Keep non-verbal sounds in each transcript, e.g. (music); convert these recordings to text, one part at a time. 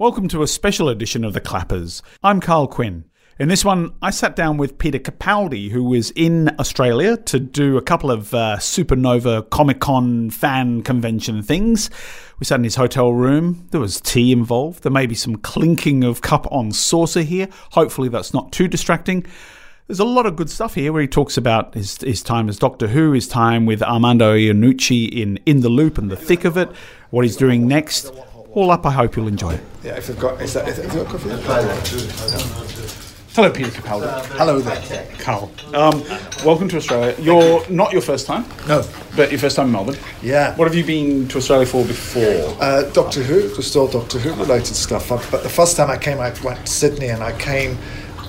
Welcome to a special edition of The Clappers. I'm Karl Quinn. In this one, I sat down with Peter Capaldi, who was in Australia to do a couple of uh, Supernova Comic Con fan convention things. We sat in his hotel room. There was tea involved. There may be some clinking of cup on saucer here. Hopefully, that's not too distracting. There's a lot of good stuff here where he talks about his, his time as Doctor Who, his time with Armando Iannucci in In the Loop and the thick of it, what he's doing next. All up, I hope you'll enjoy it. Yeah, if they've got, is that, got coffee? Hello, Peter Capaldi. Hello there. Karl. Um, welcome to Australia. You're not your first time, No. but your first time in Melbourne. Yeah. What have you been to Australia for before? Uh, Doctor Who, just all Doctor Who related stuff. But the first time I came, I went to Sydney and I came,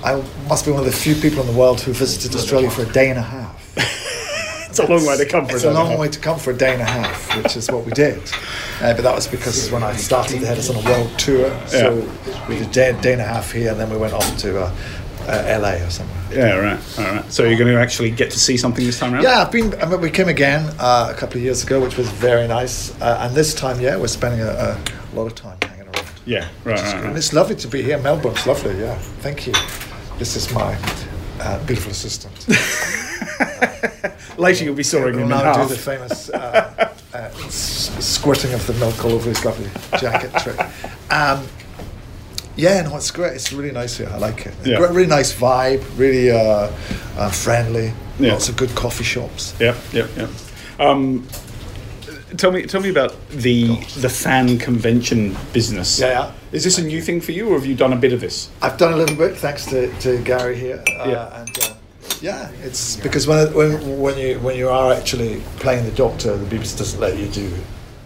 I must be one of the few people in the world who visited Australia for a day and a half. (laughs) It's a long way to come for It's a a long way to come for a day and a half, which is what we did. Uh, but that was because when I started, they had us on a world tour. So we did a day, day and a half here and then we went off to uh, uh, LA or somewhere. Yeah, right, all right. So you're going to actually get to see something this time around? Yeah, I've been. I mean, we came again uh, a couple of years ago, which was very nice. Uh, and this time, yeah, we're spending a, a lot of time hanging around. Yeah, right, right, And right. it's lovely to be here. Melbourne's lovely. Yeah, thank you. This is my uh, beautiful assistant. (laughs) Later you'll be sawing him in now do the famous uh, uh, squirting of the milk all over his lovely jacket trick. Um, yeah, no, it's great. It's really nice here. I like it. Yeah. Great- Really nice vibe. Really uh, uh, friendly. Yeah. Lots of good coffee shops. Yeah, yeah, yep. Um, tell me, tell me about the the fan convention business. Yeah, yeah. Is this a new thing for you, or have you done a bit of this? I've done a little bit thanks to, to Gary here. Uh, Yeah. And uh, yeah, it's because when, when when you when you are actually playing the Doctor, the BBC doesn't let you do.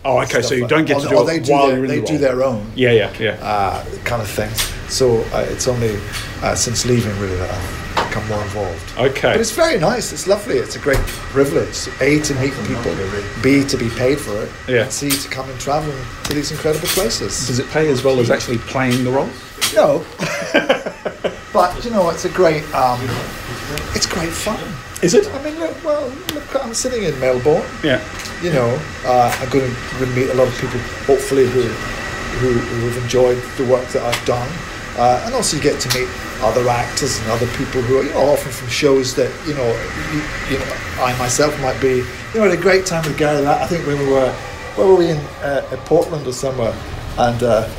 Oh, okay. So you like- don't get to do or it they do while their, you're in they the do role. their own Yeah, yeah, yeah. uh, kind of things. So uh, it's only uh, since leaving really that I've become more involved. Okay. But it's very nice. It's lovely. It's a great privilege. A to meet people. B to be paid for it. Yeah. And C to come and travel to these incredible places. Does it pay as well as actually playing the role? No. (laughs) but you know, it's a great. Um, it's great fun. Is it? I mean, look. Well, look. I'm sitting in Melbourne. Yeah. You know, uh, I'm going to, meet a lot of people, hopefully, who, who who have enjoyed the work that I've done, uh, and also you get to meet other actors and other people who are, you know, often from shows that you know, you, you know, I myself might be. You know, had a great time with Gary. That I think when we were, where were we in uh, Portland or somewhere, and. Uh,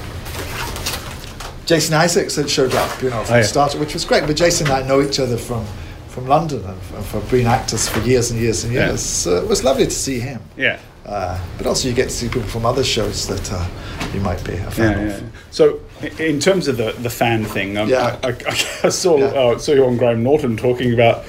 Jason Isaacs had showed up, you know, from Oh, yeah. the start, which was great. But Jason and I know each other from, from London and and for being actors for years and years and Yeah. years. So it was lovely to see him. Yeah. Uh, but also, you get to see people from other shows that uh, you might be a fan Yeah, of. yeah. So, in terms of the, the fan thing, um, Yeah. I, I, I (laughs) saw Yeah. uh, saw you on Graham Norton talking about,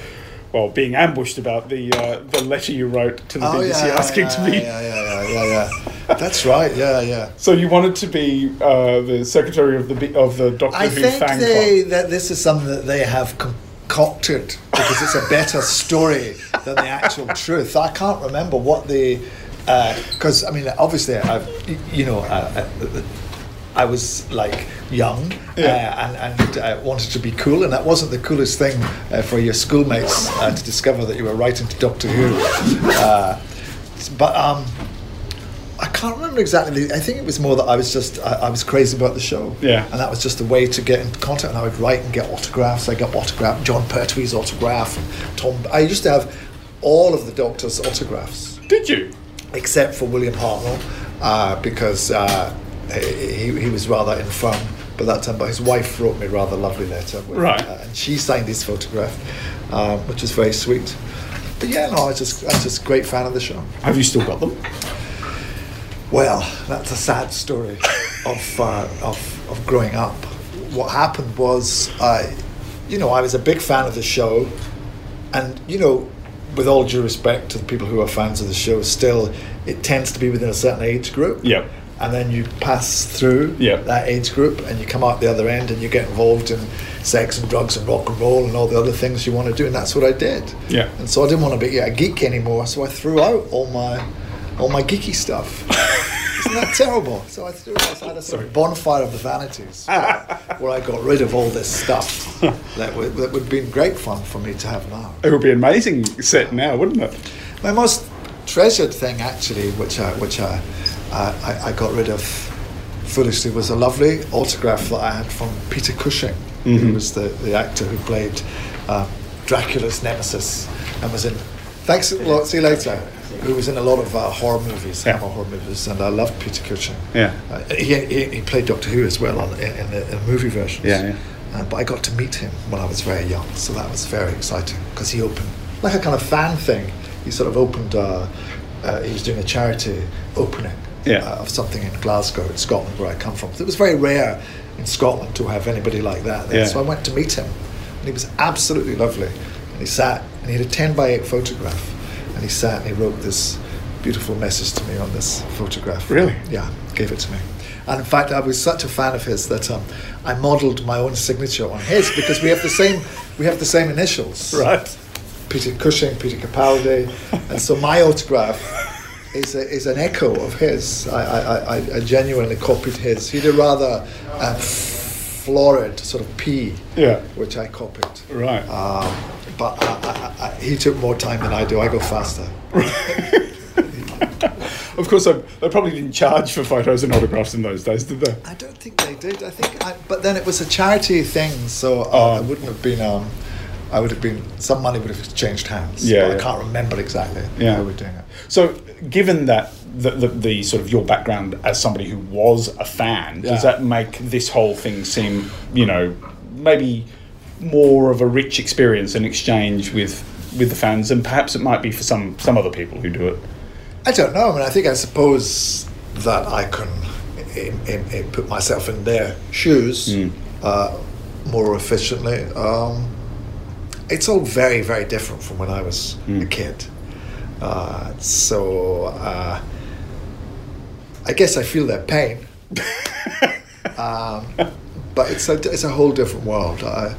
well, being ambushed about the uh, the letter you wrote to the Oh, BBC yeah, yeah, asking yeah, to be. Yeah, yeah, yeah, yeah, yeah. That's right. Yeah, yeah. So you wanted to be uh, the secretary of the of the Doctor I Who think fan club. that this is something that they have concocted because it's a better story than the actual truth. I can't remember what the because I mean obviously I've you know uh, uh, I was like young Yeah. uh, and, and uh, wanted to be cool, and that wasn't the coolest thing uh, for your schoolmates uh, to discover that you were writing to Doctor Who. Uh, but um, I can't remember exactly. I think it was more that I was just I, I was crazy about the show. Yeah. And that was just a way to get in contact. And I would write and get autographs. I got autograph Jon Pertwee's autograph. Tom. I used to have all of the Doctor's autographs Did you? except for William Hartnell uh, because uh, he, he was rather infirm by that time. But his wife wrote me a rather lovely letter. With, Right. Uh, and she signed his photograph, um, which was very sweet. But yeah, no, I was just I was just a great fan of the show. Have you still got them? Well, that's a sad story (laughs) of, uh, of, of growing up. What happened was, uh, you know, I was a big fan of the show, and, you know, with all due respect to the people who are fans of the show, still, it tends to be within a certain age group. Yep. And then you pass through Yeah. that age group and you come out the other end and you get involved in sex and drugs and rock and roll and all the other things you want to do. And that's what I did. Yeah. And so I didn't want to be a geek anymore, so I threw out all my all my geeky stuff. (laughs) Isn't that terrible? So I threw I had a sort of bonfire of the vanities where I got rid of all this stuff that would, that would have been great fun for me to have now. It would be an amazing set now, wouldn't it? My most treasured thing, actually, which I, which I, uh, I, I got rid of foolishly, was a lovely autograph that I had from Peter Cushing, who was the, the actor who played uh, Dracula's nemesis and was in. Thanks a lot. See you later. Who was in a lot of uh, horror movies, Yeah. Horror movies, and I loved Peter Cushing. Yeah. Uh, he, he, he played Doctor Who as well on, in, in, the, in the movie versions. Yeah, yeah. Uh, but I got to meet him when I was very young, so that was very exciting because he opened like a kind of fan thing. He sort of opened. Uh, uh, he was doing a charity opening Yeah. uh, of something in Glasgow, in Scotland, where I come from. It was very rare in Scotland to have anybody like that. There. Yeah. So I went to meet him, and he was absolutely lovely. And he sat, and he had a ten by eight photograph, and he sat and he wrote this beautiful message to me on this photograph. Really? Yeah, gave it to me. And in fact, I was such a fan of his that um, I modelled my own signature on his because we have the same we have the same initials. Right. Peter Cushing, Peter Capaldi, and so my autograph is a, is an echo of his. I, I, I, I genuinely copied his. He had a rather um, florid sort of P, Yeah. which I copied. Right. Um, but I, I, I, he took more time than I do. I go faster. (laughs) Of course, I, they probably didn't charge for photos and autographs in those days, did they? I don't think they did. I think, I, but then it was a charity thing, so uh, Oh. I wouldn't have been. Um, I would have been. Some money would have changed hands. Yeah, but yeah. I can't remember exactly Yeah. how we were doing it. So, given that the, the, the sort of your background as somebody who was a fan, does that make this whole thing seem, you know, maybe more of a rich experience and exchange with with the fans, and perhaps it might be for some some other people who do it. I don't know. I mean, I think I suppose that I can in, in, in put myself in their shoes Hmm. uh, more efficiently. Um, it's all very, very different from when I was Hmm. a kid. Uh, so uh, I guess I feel their pain. (laughs) um, but it's a, it's a whole different world. I,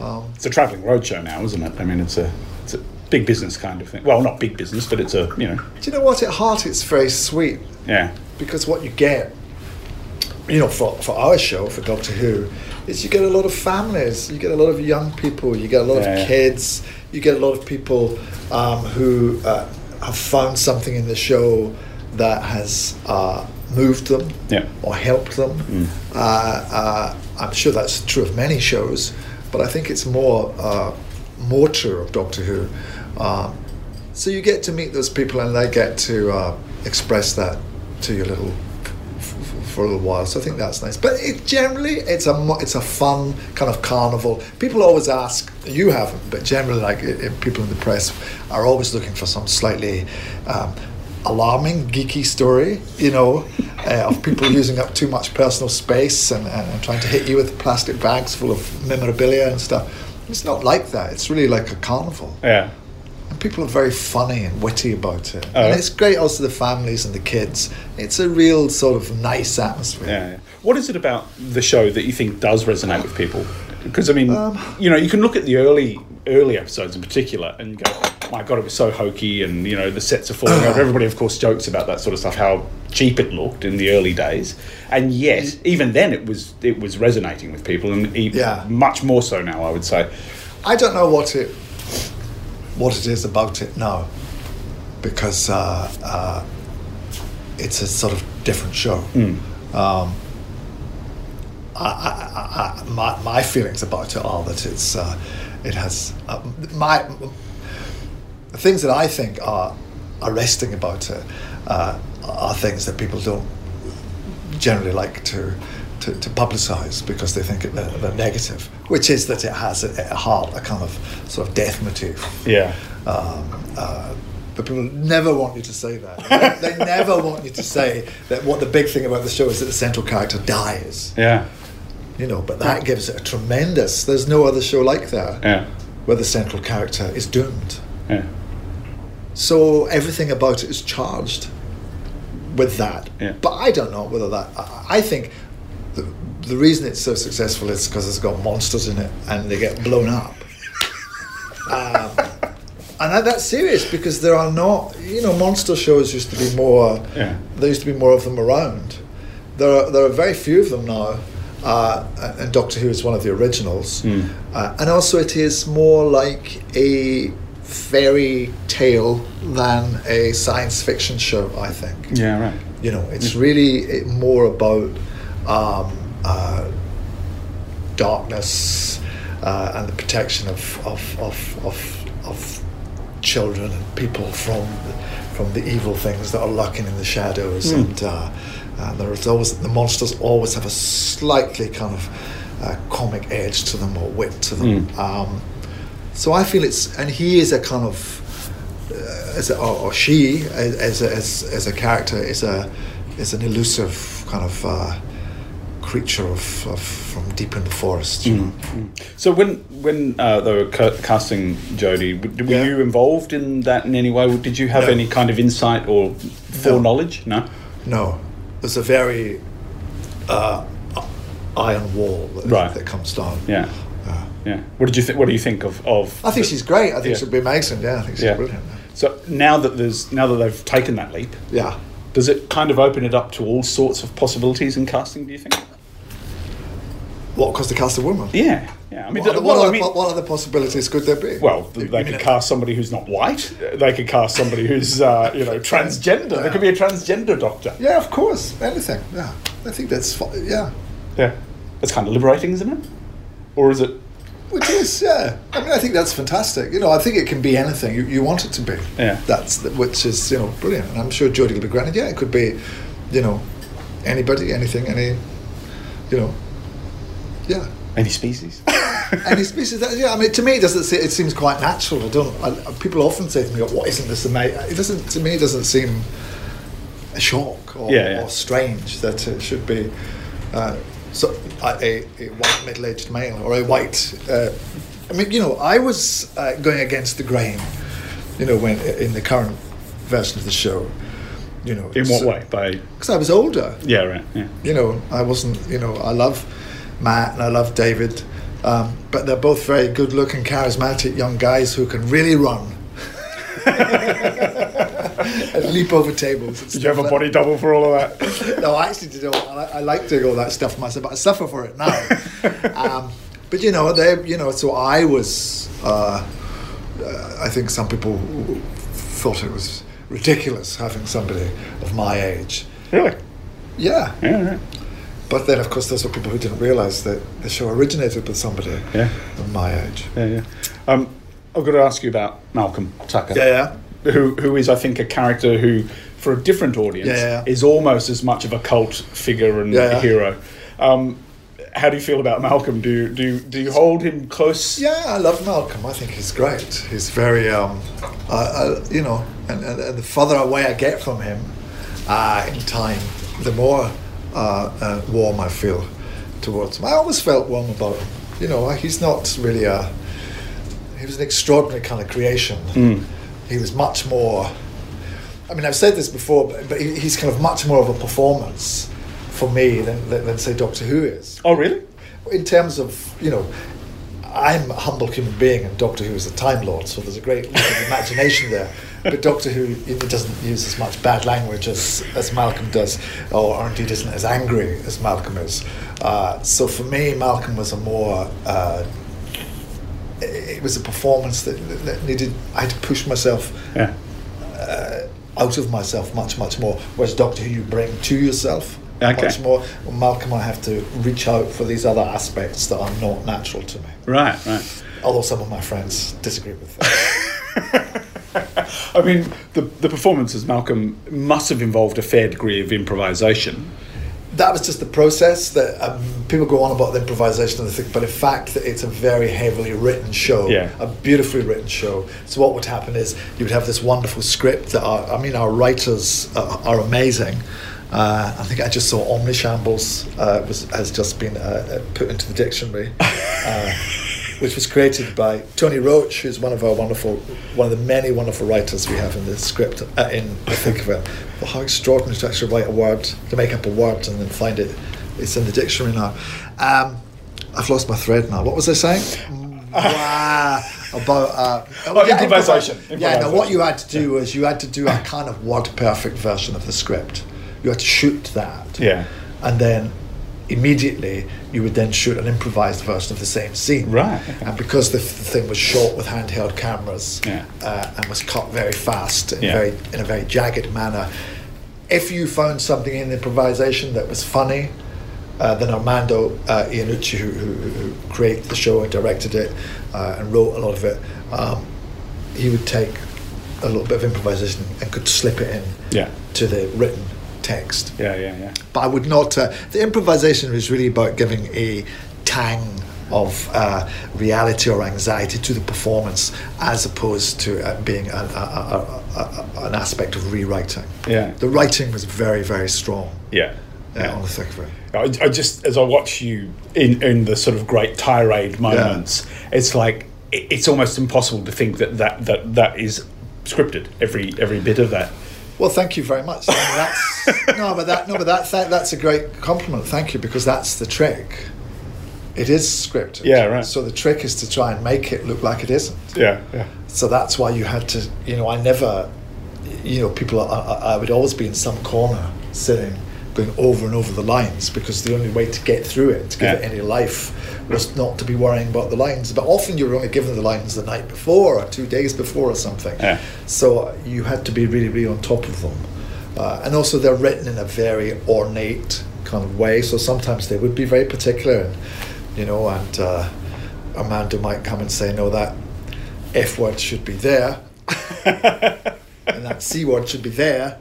um, It's a travelling roadshow now, isn't it? I mean, it's a it's a big business kind of thing. Well, not big business, but it's a you know, do you know what? At heart, it's very sweet. yeah, because what you get, you know, for, for our show, for Doctor Who, is you get a lot of families, you get a lot of young people, you get a lot Yeah, of yeah. kids, you get a lot of people um, who uh, have found something in the show that has uh, moved them Yeah. or helped them. Mm. Uh, uh, I'm sure that's true of many shows, but I think it's more uh, more true of Doctor Who. Um, so you get to meet those people, and they get to uh, express that to you a little for a little while. So I think that's nice. But it, generally, it's a it's a fun kind of carnival. People always ask, you haven't, but generally, like i- i- people in the press are always looking for some slightly. Um, alarming geeky story you know (laughs) uh, of people using up too much personal space and, and, and trying to hit you with plastic bags full of memorabilia and stuff it's not like that it's really like a carnival yeah. People are very funny and witty about it. Oh. and it's great also the families and the kids. It's a real sort of nice atmosphere. Yeah, yeah. What is it about the show that you think does resonate with people? Because I mean, Um, you know, you can look at the early early episodes in particular and go, "My God, it was so hokey," and you know, the sets are falling over. (coughs) Everybody, of course, jokes about that sort of stuff, how cheap it looked in the early days, and yet, even then, it was it was resonating with people, and e- Yeah. much more so now, I would say. I don't know what it what it is about it now, because uh, uh, it's a sort of different show. Um, I, I, I, my, my feelings about it are that it's uh, it has uh, my the things that I think are arresting about it uh, are things that people don't generally like to to, to publicise because they think it, they're, they're negative, which is that it has at at heart a kind of sort of death motif. Yeah. Um, uh, but people never want you to say that. (laughs) they never want you to say that what the big thing about the show is that the central character dies. Yeah. You know, but that gives it a tremendous. There's no other show like that Yeah. where the central character is doomed. Yeah. So everything about it is charged with that. Yeah. But I don't know whether that. I think the, reason it's so successful is because it's got monsters in it and they get blown up. um, and that, that's serious because there are not. You know, monster shows used to be more. Yeah. There used to be more of them around. There are, there are very few of them now. Uh, and Doctor Who is one of the originals. Hmm. Uh, and also, it is more like a fairy tale than a science fiction show, I think. Yeah. Right. You know, it's really eh, more about um, uh, darkness uh, and the protection of, of, of, of, of children and people from from the evil things that are lurking in the shadows. And uh, and there's always the monsters always have a slightly kind of uh, comic edge to them or wit to them. Um, so I feel it's and he is a kind of uh, as a, or, or she as, as, a, as, as a character is a is an elusive kind of uh, creature of, of from deep in the forest you know. So when when uh, they were ca- casting Jodie, were Yeah. you involved in that in any way? Did you have No. any kind of insight or foreknowledge? No. No, there's a very uh, iron wall that, Right. that comes down. Yeah. Uh, Yeah. What did you think? What do you think of of? I think she's great. I think Yeah. she'll be amazing. Yeah, I think she's Yeah. brilliant. So now that there's now that they've taken that leap, Yeah. does it kind of open it up to all sorts of possibilities in casting? Do you think? What? Because the cast a woman. Yeah. Yeah. I mean, What, other, well, what, I mean, what, what other possibilities could there be? Well, You they could it- cast somebody who's not white. They could cast somebody who's, uh, you know, transgender. There could be a transgender doctor. Yeah, of course. Anything. Yeah. I think that's yeah. Yeah, that's kind of liberating, isn't it? Or is it? Which is yeah. I mean, I think that's fantastic. You know, I think it can be anything you, you want it to be. Yeah. That's the, which is you know brilliant, and I'm sure Jodie will be granted. Yeah, it could be, you know, anybody, anything, any, you know, yeah. Any species? (laughs) Any species that yeah, I mean, to me, it doesn't. se- It seems quite natural. I don't. I, people often say to me, "What isn't this amazing?" It doesn't. To me, it doesn't seem a shock or, Yeah, yeah. or strange that it should be. Uh, so a, a, white middle-aged male or a white. Uh, I mean, you know, I was uh, going against the grain. You know, when in the current version of the show. You know, In what way? By Because I was older yeah, right. Yeah. you know, I wasn't, you know, I love Matt and I love David, um, but they're both very good looking, charismatic young guys who can really run. (laughs) and leap over tables. Did you have a stuff body double for all of that? (laughs) No, I actually did. All, I, I like doing all that stuff myself, but I suffer for it now. (laughs) um, but you know, they, you know, so I was. Uh, uh, I think some people thought it was ridiculous having somebody of my age. Really? Yeah, Yeah. Right. But then, of course, those were people who didn't realise that the show originated with somebody Yeah. of my age. Yeah. Yeah. Um, I've got to ask you about Malcolm Tucker. Yeah, Who, who is, I think, a character who, for a different audience, Yeah, yeah. is almost as much of a cult figure and Yeah, yeah. hero. Um, how do you feel about Malcolm? Do you, do you, do you hold him close? yeah. I love Malcolm. I think he's great. He's very, um, I, I, you know, and, and, and the further away I get from him uh, in time, the more uh, uh, warm I feel towards him. I always felt warm about him. You know, he's not really a. He was an extraordinary kind of creation. He was much more. I mean, I've said this before, but, but he, he's kind of much more of a performance for me than, than, than say Doctor Who is. Oh, really? in terms of you know I'm a humble human being and Doctor Who is a Time Lord so there's a great (laughs) imagination there (laughs) but Doctor Who doesn't use as much bad language as, as Malcolm does or, or indeed isn't as angry as Malcolm is uh, so for me Malcolm was a more uh, it was a performance that, that needed I had to push myself Yeah. out of myself much much more whereas Doctor Who you bring to yourself Okay. much more Malcolm I have to reach out for these other aspects that are not natural to me Right, right. although some of my friends disagree with that (laughs) I mean, the, the performance as Malcolm must have involved a fair degree of improvisation. that was just the process that um, people go on about the improvisation and the thing, but in fact that it's a very heavily written show, Yeah. a beautifully written show. So what would happen is you would have this wonderful script that are, I mean, our writers are, are amazing. Uh, I think I just saw Omnishambles uh, was has just been uh, uh, put into the dictionary, uh, (laughs) which was created by Tony Roche, who's one of our wonderful, one of the many wonderful writers we have in the script. Uh, in I think of it, well, how extraordinary to actually write a word, to make up a word and then find it. It's in the dictionary now. Um, I've lost my thread now. What was I saying? (laughs) wow, about uh, Oh, improvisation. improvi- Yeah, no, what you had to do was you had to do a kind of word perfect version of the script. You had to shoot that. Yeah. And then immediately you would then shoot an improvised version of the same scene. Right, okay. And because the, the thing was shot with handheld cameras Yeah. uh, and was cut very fast in, Yeah. very, in a very jagged manner, if you found something in the improvisation that was funny, uh, then Armando uh, Iannucci, who, who, who created the show and directed it uh, and wrote a lot of it, um, he would take a little bit of improvisation and could slip it in Yeah. to the written text. Yeah, yeah, yeah. But I would not. Uh, the improvisation was really about giving a tang of uh, reality or anxiety to the performance, as opposed to uh, being an, a, a, a, an aspect of rewriting. Yeah. The writing was very, very strong Yeah. uh, on the thick of it. I, I just as I watch you in in the sort of great tirade moments, it's like it, it's almost impossible to think that that that that is scripted. Every every bit of that. Well, thank you very much. I mean, that's, (laughs) no, but that no, but that, that that's a great compliment. Thank you, because that's the trick. It is scripted. Yeah, right. So the trick is to try and make it look like it isn't. Yeah, yeah, So that's why you had to, you know, I never, you know, people, I, I I would always be in some corner sitting, going over and over the lines because the only way to get through it, to give Yeah. it any life, was not to be worrying about the lines. But often you were only given the lines the night before or two days before or something. Yeah. So you had to be really, really on top of them. Uh, and also they're written in a very ornate kind of way. So sometimes they would be very particular, and, you know, and uh, Armando might come and say, no, that F word should be there. (laughs) and that C word should be there,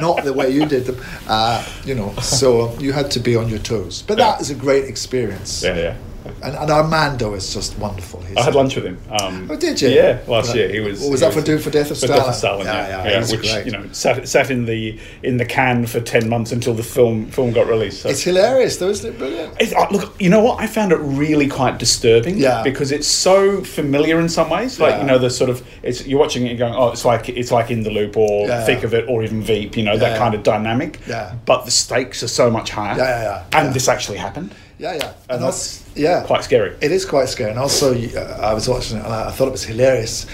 not the way you did them. Uh, you know, so you had to be on your toes. But that is a great experience. yeah, yeah. And, and Armando is just wonderful. He's I had lunch with him. Um, Oh, did you? Yeah, last year he was. what was that for doing for Death of for Stalin? Death of Stalin, Yeah, yeah, yeah, he's which great. you know sat sat in the in the can for ten months until the film film got released. So. It's hilarious, though, isn't it? Brilliant. It's, uh, look, you know what? I found it really quite disturbing. Yeah. Because it's so familiar in some ways. Like Yeah. you know, the sort of it's you're watching it and going, oh, it's like it's like in the loop or Yeah. thick of it or even Veep. You know that Yeah. kind of dynamic. Yeah. But the stakes are so much higher. Yeah, yeah, yeah. And Yeah. this actually happened. Yeah, yeah. And that's, that's yeah. Quite scary. It is quite scary. And also, uh, I was watching it and I I thought it was hilarious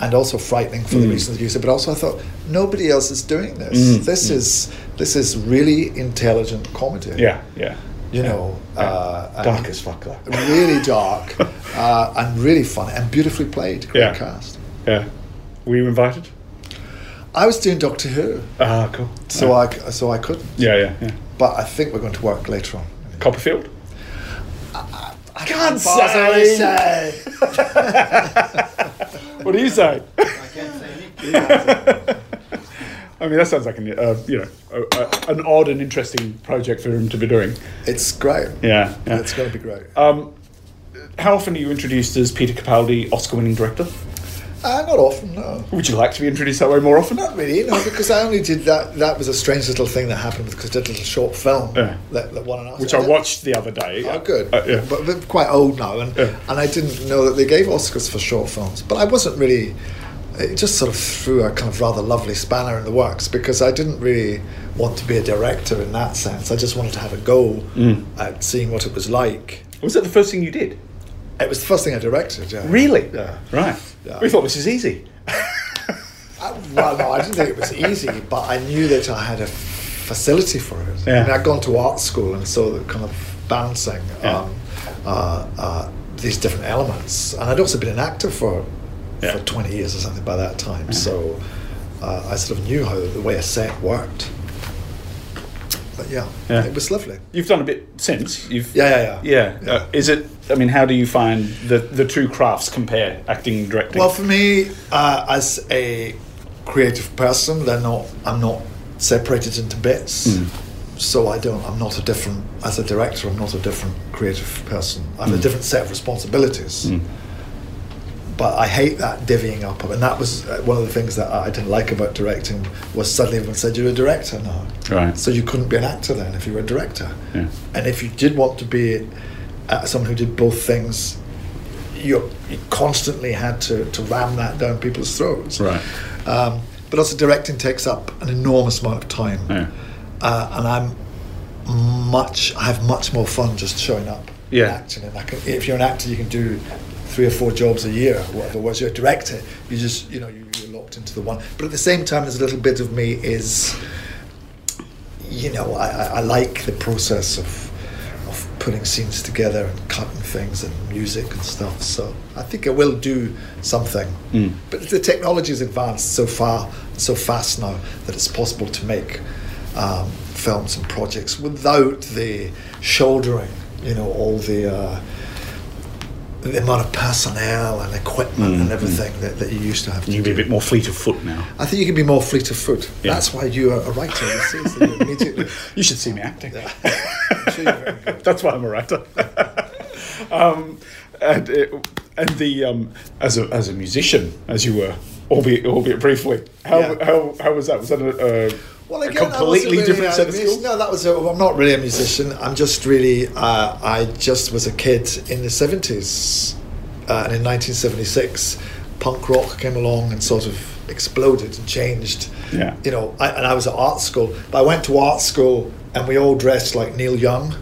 and also frightening for Mm. the reasons you said. But also, I thought nobody else is doing this. Mm, This is this is really intelligent comedy. Yeah, yeah. You know, Yeah. uh, Dark as fuck really (laughs) dark uh, and really fun and beautifully played. Great Yeah. cast. Yeah. Were you invited? I was doing Doctor Who, Ah, cool. so yeah. I so I couldn't. Yeah, yeah, yeah. But I think we're going to work later on. Copperfield. I can't possibly say. (laughs) What do you say? I can't say anything. I mean, that sounds like an uh, you know a, a, an odd and interesting project for him to be doing. It's great. Yeah, yeah. It's going to be great. Um, how often are you introduced as Peter Capaldi, Oscar-winning director? Uh, not often, no. Would you like to be introduced that way more often? Not really, no, because I only did that. That was a strange little thing that happened because I did a little short film Yeah. that, that. Which I watched the other day. Oh, good. Uh, yeah. But they're quite old now, and Yeah. and I didn't know that they gave Oscars for short films. But I wasn't really. It just sort of threw a kind of rather lovely spanner in the works because I didn't really want to be a director in that sense. I just wanted to have a go Mm. at seeing what it was like. Was that the first thing you did? It was the first thing I directed. Yeah. Really? Yeah. Right. Yeah. We thought this is easy. (laughs) Uh, well, no, I didn't think it was easy, but I knew that I had a facility for it. Yeah. I mean, I'd gone to art school, and saw the kind of balancing Yeah. um, uh, uh, these different elements. And I'd also been an actor for Yeah. for 20 years or something by that time, so uh, I sort of knew how the way a set worked. But yeah, Yeah. it was lovely. You've done a bit since. You've Yeah, yeah, yeah. yeah. Uh, is it? I mean, how do you find the the two crafts compare, acting and directing? Well, for me, uh, as a creative person, they're not. I'm not separated into bits. Mm. So I don't. I'm not a different. As a director, I'm not a different creative person. I Mm. have a different set of responsibilities. But I hate that divvying up, and that was uh, one of the things that I didn't like about directing. Was suddenly everyone said you're a director now, Right. so you couldn't be an actor then if you were a director. Yeah. And if you did want to be uh, someone who did both things, you, you constantly had to, to ram that down people's throats. Right. Um, but also, directing takes up an enormous amount of time. Yeah. Uh, and I'm much, I have much more fun just showing up Yeah. and acting. And I can, if you're an actor, you can do three or four jobs a year, whatever. was you're director, you just, you know, you, you're locked into the one. But at the same time, there's a little bit of me is you know, I, I I like the process of of putting scenes together and cutting things and music and stuff. So I think I will do something. Mm. But the technology has advanced so far, so fast now that it's possible to make um, films and projects without the shouldering, you know, all the uh, the amount of personnel and equipment Mm, and everything that, that you used to have. To You can be a bit more fleet of foot now. I think you can be more fleet of foot. Yeah. That's why you are a writer. You (laughs) you should see me acting. I'm (laughs) sure you're very good. That's why I'm a writer. (laughs) um, and it, and the um, as a as a musician, as you were, albeit albeit briefly, how Yeah. how, how was that? Was that a, a, Well, a again, wasn't completely really different set of skills? No, that was. A, I'm not really a musician. I'm just really. Uh, I just was a kid in the '70s, uh, and in 1976, punk rock came along and sort of exploded and changed. Yeah. You know, I, and I was at art school. But I went to art school, and we all dressed like Neil Young.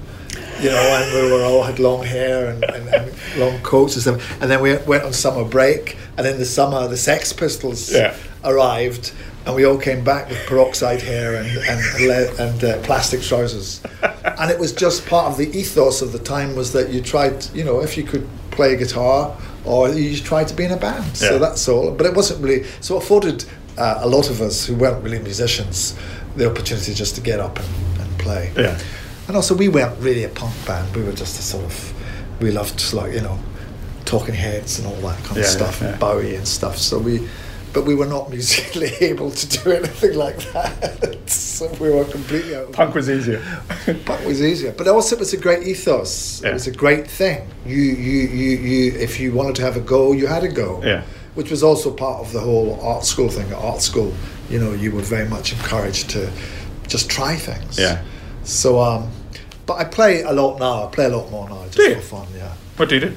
You know, and we were all had long hair and, and, and long coats and stuff. And then we went on summer break, and in the summer, the Sex Pistols Yeah. arrived, and we all came back with peroxide hair and and, le- and uh, plastic trousers. and it was just part of the ethos of the time was that you tried, you know, if you could play guitar, or you tried to be in a band. Yeah. So that's all. But it wasn't really. So it afforded uh, a lot of us who weren't really musicians the opportunity just to get up and, and play. Yeah. And also, we weren't really a punk band. We were just a sort of, we loved like you know, Talking Heads and all that kind Yeah, of stuff, yeah. and Bowie and stuff. So we, but we were not musically (laughs) able to do anything like that. (laughs) so we were completely out. of- Punk was easier. (laughs) Punk was easier, but also it was a great ethos. Yeah. It was a great thing. You, you, you, you. If you wanted to have a go, you had a go. Yeah. Which was also part of the whole art school thing. At art school, you know, you were very much encouraged to just try things. Yeah. So, um, but I play a lot now. I play a lot more now, just Do you? for fun. Yeah, What do you do?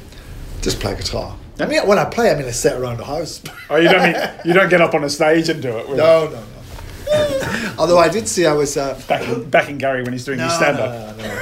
just play guitar. I mean, when I play, I mean, I sit around the house. Oh, you don't mean you don't get up on a stage and do it. no, no, no. Although I did see, I was. Uh, Back in, back in Gary when he's doing no, his stand up. no, no.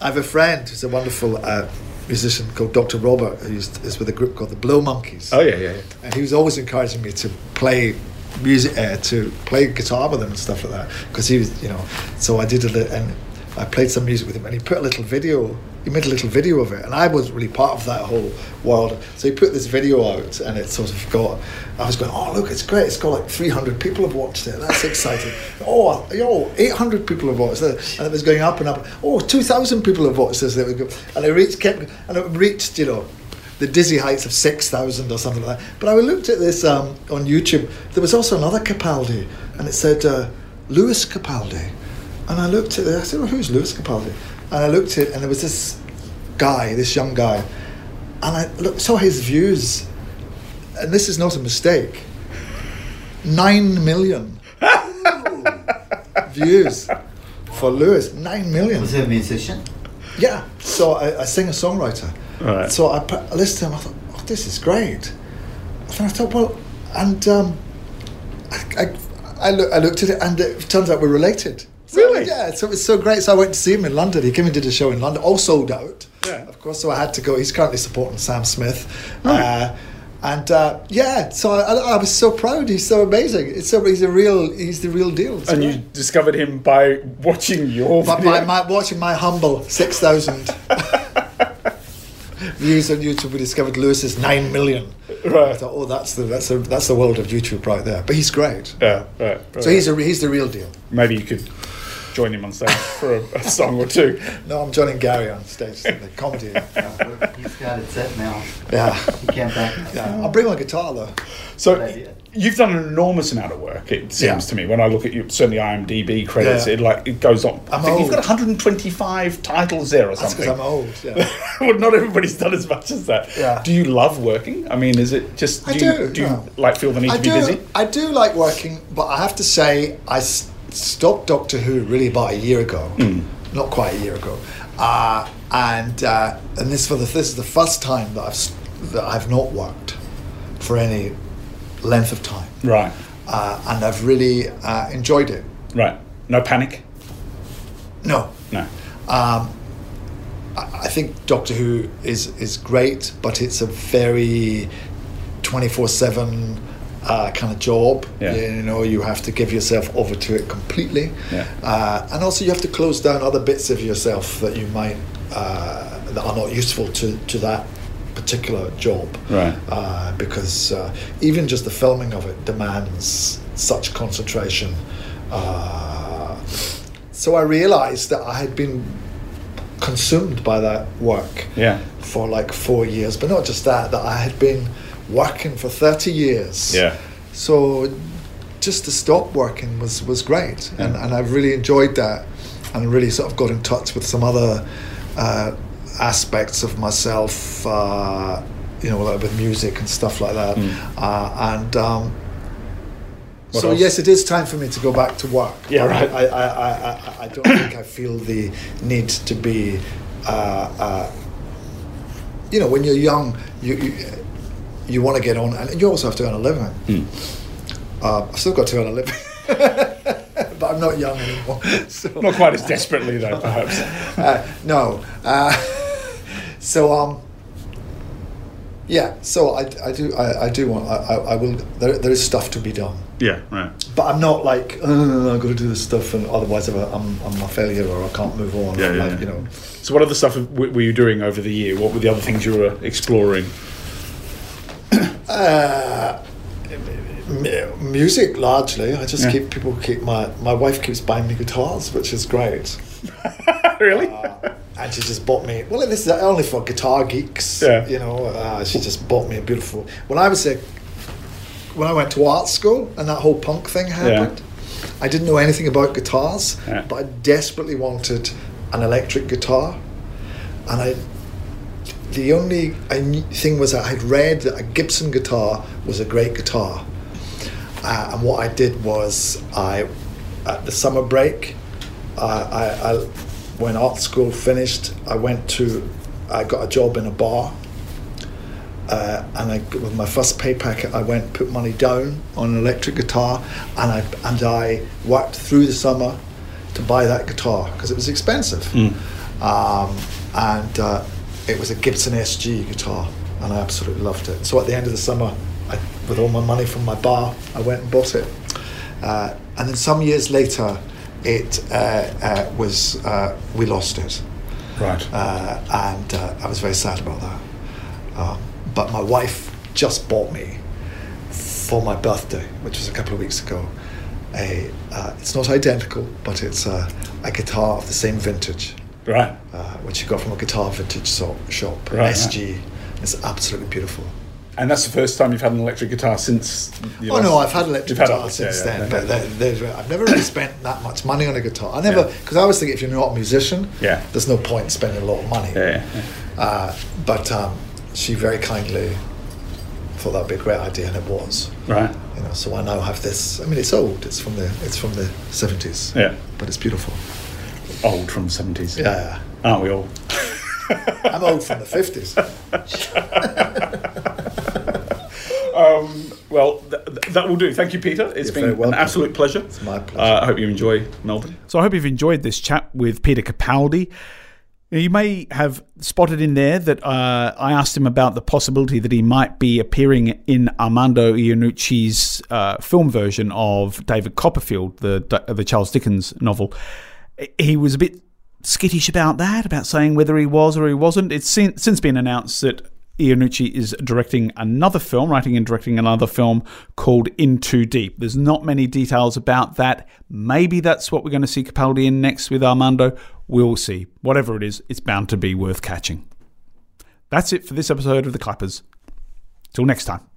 I have a friend who's a wonderful uh, musician called Dr. Robert, who is is with a group called the Blow Monkeys. Oh yeah, yeah, yeah. and he was always encouraging me to play music, uh, to play guitar with him and stuff like that. Because he was, you know, so I did a little, and I played some music with him, and he put a little video. He made a little video of it, and I wasn't really part of that whole world. So he put this video out, and it sort of got. I was going, oh look, it's great! It's got like 300 people have watched it. That's exciting. (laughs) oh, yo, 800 people have watched it, and it was going up and up. Oh, 2,000 people have watched this. And it reached, kept, and it reached, you know, the dizzy heights of 6,000 or something like that. But I looked at this um, on YouTube. There was also another Capaldi, and it said uh, Lewis Capaldi. And I looked at it, I said, well, who's Lewis Capaldi? And I looked at it, and there was this guy, this young guy, and I look, saw his views, and this is not a mistake. Nine million (laughs) views for Lewis. Nine million. Was he a musician? Yeah. So I, I sing a songwriter. Right. So I, put, I listened to him. I thought, oh, this is great. And I thought, well, and um, I, I, I, look, I looked at it, and it turns out we're related. So, Really? Yeah. So it was so great. So I went to see him in London. He came and did a show in London, all sold out. Yeah. Of course. So I had to go. He's currently supporting Sam Smith. Right. Uh, and uh, yeah, so I, I was so proud. He's so amazing. It's so he's a real. He's the real deal. And you discovered him by watching your video. by my, watching my humble 6,000 (laughs) views on YouTube, we discovered Lewis's 9 million. I right. thought, oh, that's the, that's, the, that's the world of YouTube right there. But he's great. Yeah, right. right. So he's, a, he's the real deal. maybe you could join him on stage for a, a song or two. No, I'm joining Gary on stage, the comedy. Yeah. (laughs) He's got it set now. yeah. He can't back up. yeah. I'll bring my guitar though. So you've done an enormous amount of work. It seems Yeah. to me when I look at you, certainly IMDb credits, Yeah. it like it goes on. I I'm think you've got 125 titles there or That's something. because I'm old. Yeah. (laughs) well, not everybody's done as much as that. Yeah. Do you love working? I mean, is it just I do you, do, do you like feel the need I to be do, busy? I do like working, but I have to say, I s- stopped Doctor Who really about a year ago, Hmm. not quite a year ago, uh, and uh, and this for the this is the first time that I've that I've not worked for any length of time, Right, uh, and I've really uh, enjoyed it. right. No panic. No, No. um, I, I think Doctor Who is is great, but it's a very twenty four seven kind of job. Yeah. You know, you have to give yourself over to it completely, Yeah. uh, and also you have to close down other bits of yourself that you might uh, that are not useful to to that particular job. Right. Uh, because uh, even just the filming of it demands such concentration. Uh, so I realised that I had been consumed by that work Yeah. for like four years, but not just that, that I had been working for 30 years. Yeah. So just to stop working was, was great. And, and I really enjoyed that and really sort of got in touch with some other uh, aspects of myself, uh, you know, like with music and stuff like that. Uh, and um, so else? yes, it is time for me to go back to work. Yeah, right. I, I, I, I, I don't (coughs) think I feel the need to be, uh, uh, you know, when you're young, you you, you want to get on, and you also have to earn a living. Hmm. Uh, I've still got to earn a living, (laughs) but I'm not young anymore. (laughs) So, Not quite as desperately, though, perhaps. (laughs) uh, no. Uh, so um. Yeah, so I, I do I, I do want I, I, I will there, there is stuff to be done Yeah, right. but I'm not like oh, I've got to do this stuff and otherwise I'm a, I'm, I'm a failure or I can't move on Yeah, yeah, like, yeah. you know So, what other stuff were you doing over the year? What were the other things you were exploring? Uh, m- music largely I just Yeah. keep people keep my my wife keeps buying me guitars which is great (laughs) really? and she just bought me well this is only for guitar geeks Yeah. you know uh, she just bought me a beautiful when I was a when I went to art school and that whole punk thing happened I didn't know anything about guitars Yeah. but I desperately wanted an electric guitar and I the only thing was that I'd read that a Gibson guitar was a great guitar. Uh, and what I did was I at the summer break uh, I, I when art school finished I went to I got a job in a bar uh, and I, with my first pay packet, I went put money down on an electric guitar, and I and I worked through the summer to buy that guitar because it was expensive, um, and uh, it was a Gibson SG guitar, and I absolutely loved it. So at the end of the summer, I, with all my money from my bar, I went and bought it, uh, and then some years later, it uh, uh, was uh, we lost it Right. uh, and uh, I was very sad about that. Um, but my wife just bought me for my birthday, which was a couple of weeks ago. A uh, it's not identical, but it's a, a guitar of the same vintage, right. uh, which you got from a guitar vintage so- shop, Right, SG. It's absolutely beautiful. And that's the first time you've had an electric guitar since. you Oh last- no, I've had electric had guitar others, since yeah, yeah, then, yeah. but there- there's- I've never really spent that much money on a guitar. I never because I always think if you're not a musician, Yeah. there's no point in spending a lot of money. Yeah, yeah, yeah. Uh, but um, she very kindly thought that'd be a great idea, and it was. Right. You know, so I now have this. I mean, it's old. It's from the it's from the seventies. Yeah. But it's beautiful. Old from the 70s. Yeah, Aren't we all? (laughs) I'm old from the fifties. (laughs) Um, well, th- th- that will do. Thank you, Peter. It's You're been an absolute pleasure. It's my pleasure. Uh, I hope you enjoy Melbourne. So I hope you've enjoyed this chat with Peter Capaldi. You may have spotted in there that uh, I asked him about the possibility that he might be appearing in Armando Iannucci's uh, film version of David Copperfield, the the Charles Dickens novel. He was a bit skittish about that, about saying whether he was or he wasn't. It's sin- since been announced that Iannucci is directing another film, writing and directing another film called In Too Deep. There's not many details about that. Maybe that's what we're going to see Capaldi in next with Armando. We'll see. Whatever it is, it's bound to be worth catching. That's it for this episode of The Clappers. Till next time.